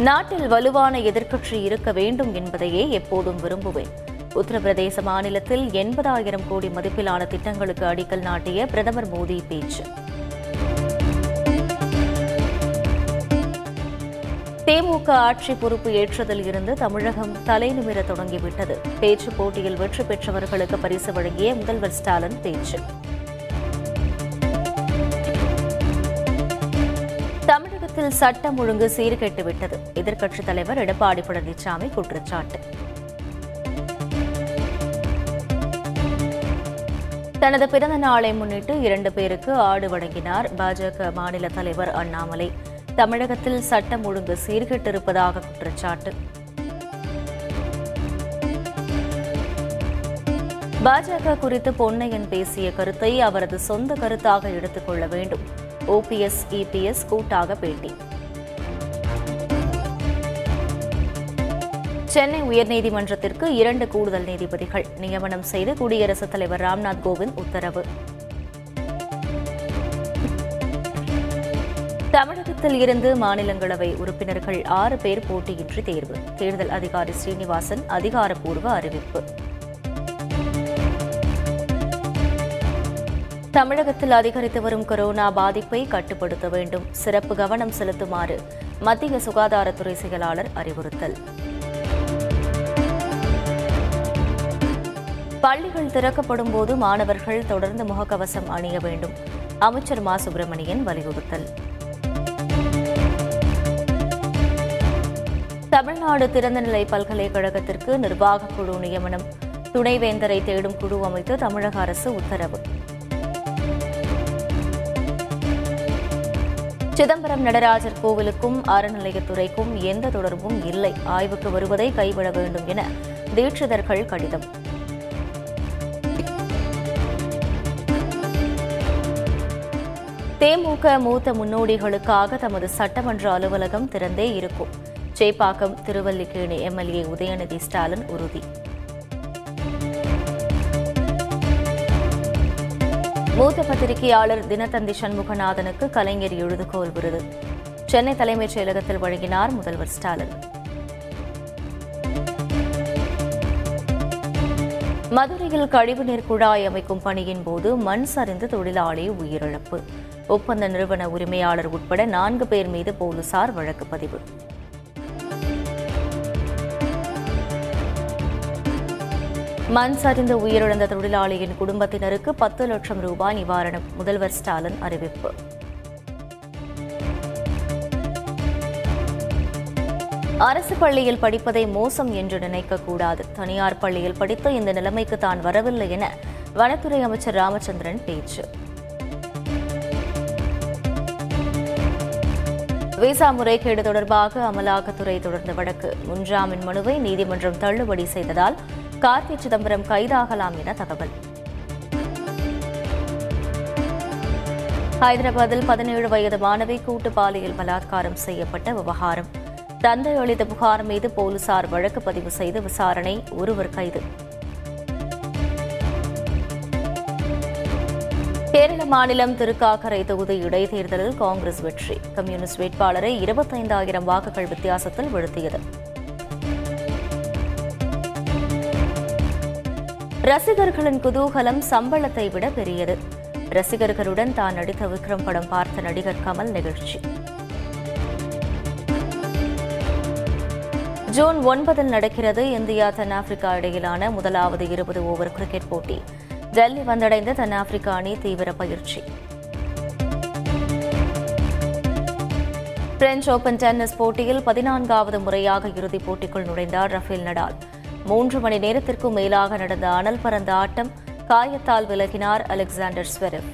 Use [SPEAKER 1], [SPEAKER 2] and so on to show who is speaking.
[SPEAKER 1] நாட்டில் வலுவான எதிர்க்கட்சி இருக்க வேண்டும் என்பதையே எப்போதும் விரும்புவேன். உத்தரப்பிரதேச மாநிலத்தில் எண்பதாயிரம் கோடி மதிப்பிலான திட்டங்களுக்கு அடிக்கல் நாட்டிய பிரதமர் மோடி பேச்சு. திமுக ஆட்சி பொறுப்பு ஏற்றதில் இருந்து தமிழகம் தலைநிமிர தொடங்கிவிட்டது. பேச்சு போட்டியில் வெற்றி பெற்றவர்களுக்கு பரிசு வழங்கிய முதல்வர் ஸ்டாலின் பேச்சு. தமிழகத்தில் சட்டம் ஒழுங்கு சீர்கெட்டுவிட்டது. எதிர்க்கட்சித் தலைவர் எடப்பாடி பழனிசாமி குற்றச்சாட்டு. தனது பிறந்த நாளை முன்னிட்டு இரண்டு பேருக்கு ஆடு வழங்கினார் பாஜக மாநில தலைவர் அண்ணாமலை. தமிழகத்தில் சட்டம் ஒழுங்கு சீர்கெட்டிருப்பதாக குற்றச்சாட்டு. பாஜக குறித்து பொன்னையன் பேசிய கருத்தை அவரது சொந்த கருத்தாக எடுத்துக் கொள்ள வேண்டும். ஓபிஎஸ் இபிஎஸ் கூட்டாக பேட்டி. சென்னை உயர்நீதிமன்றத்திற்கு இரண்டு கூடுதல் நீதிபதிகள் நியமனம் செய்து குடியரசுத் தலைவர் ராம்நாத் கோவிந்த் உத்தரவு. தமிழகத்தில் இருந்து மாநிலங்களவை உறுப்பினர்கள் ஆறு பேர் போட்டியின்றி தேர்வு. தேர்தல் அதிகாரி ஸ்ரீனிவாசன் அதிகாரப்பூர்வ அறிவிப்பு. தமிழகத்தில் அதிகரித்து வரும் கொரோனா பாதிப்பை கட்டுப்படுத்த வேண்டும். சிறப்பு கவனம் செலுத்துமாறு மத்திய சுகாதாரத்துறை செயலாளர் அறிவுறுத்தல். பள்ளிகள் திறக்கப்படும் போது மாணவர்கள் தொடர்ந்து முகக்கவசம் அணிய வேண்டும். அமைச்சர் மா. சுப்பிரமணியன் வலியுறுத்தல். தமிழ்நாடு திறந்தநிலை பல்கலைக்கழகத்திற்கு நிர்வாகக் குழு நியமனம். துணைவேந்தரை தேடும் குழு அமைத்து தமிழக அரசு உத்தரவு. சிதம்பரம் நடராஜர் கோவிலுக்கும் அறநிலையத்துறைக்கும் எந்த தொடர்பும் இல்லை. ஆய்வுக்கு வருவதை கைவிட வேண்டும் என தீட்சிதர்கள் கடிதம். தேமுக மூத்த முன்னோடிகளுக்காக தமது சட்டமன்ற அலுவலகம் திறந்தே இருக்கும். சேப்பாக்கம் திருவல்லிக்கேணி எம்எல்ஏ உதயநிதி ஸ்டாலின் உறுதி. மூத்த பத்திரிகையாளர் தினத்தந்தி சண்முகநாதனுக்கு கலைஞர் எழுதுகோல் விருது. சென்னை தலைமைச் செயலகத்தில் வழங்கினார் முதல்வர் ஸ்டாலின். மதுரையில் கழிவுநீர் குழாய் அமைக்கும் பணியின் போது மண் சரிந்து தொழிலாளி உயிரிழப்பு. ஒப்பந்த நிறுவன உரிமையாளர் உட்பட நான்கு பேர் மீது போலீசார் வழக்கு பதிவு. மண் சரிந்து உயிரிழந்த தொழிலாளியின் குடும்பத்தினருக்கு பத்து லட்சம் ரூபாய் நிவாரணம் முதல்வர் ஸ்டாலின் அறிவிப்பு. அரசு பள்ளியில் படிப்பதை மோசம் என்று நினைக்கக்கூடாது. தனியார் பள்ளியில் படித்து இந்த நிலைமைக்கு தான் வரவில்லை என வனத்துறை அமைச்சர் ராமச்சந்திரன் பேச்சு. விசா முறைகேடு தொடர்பாக அமலாக்கத்துறை தொடர்ந்த வழக்கு. முன்ஜாமீன் மனுவை நீதிமன்றம் தள்ளுபடி செய்ததால் கார்த்தி சிதம்பரம் கைதாகலாம் என தகவல். ஹைதராபாத்தில் பதினேழு வயது மாணவி கூட்டு பாலியல் பலாத்காரம் செய்யப்பட்ட விவகாரம். தந்தை அளித்த புகார் மீது போலீசார் வழக்கு பதிவு செய்து விசாரணை ஒருவர் கைது. கேரள மாநிலம் திருக்காக்கரை தொகுதி இடைத்தேர்தலில் காங்கிரஸ் வெற்றி. கம்யூனிஸ்ட் வேட்பாளரை இருபத்தைந்தாயிரம் வாக்குகள் வித்தியாசத்தில் வீழ்த்தியது. ரசிகர்களின் குதூகலம் சம்பளத்தை விட பெரியது. ரசிகர்களுடன் தான் நடித்த விக்ரம் படம் பார்த்த நடிகர் கமல் நிகழ்ச்சி. ஜூன் ஒன்பதில் நடக்கிறது இந்தியா தென்னாப்பிரிக்கா இடையிலான முதலாவது இருபது ஓவர் கிரிக்கெட் போட்டி. டெல்லி வந்தடைந்த தென்னாப்பிரிக்கா அணி தீவிர பயிற்சி. பிரெஞ்ச் ஓபன் டென்னிஸ் போட்டியில் பதினான்காவது முறையாக இறுதிப் போட்டிக்குள் நுழைந்தார் ரஃபேல் நடால். மூன்று மணி நேரத்திற்கும் மேலாக நடந்த அனல் பறந்த ஆட்டம் காயத்தால் விலகினார் அலெக்சாண்டர் ஸ்வெரவ்.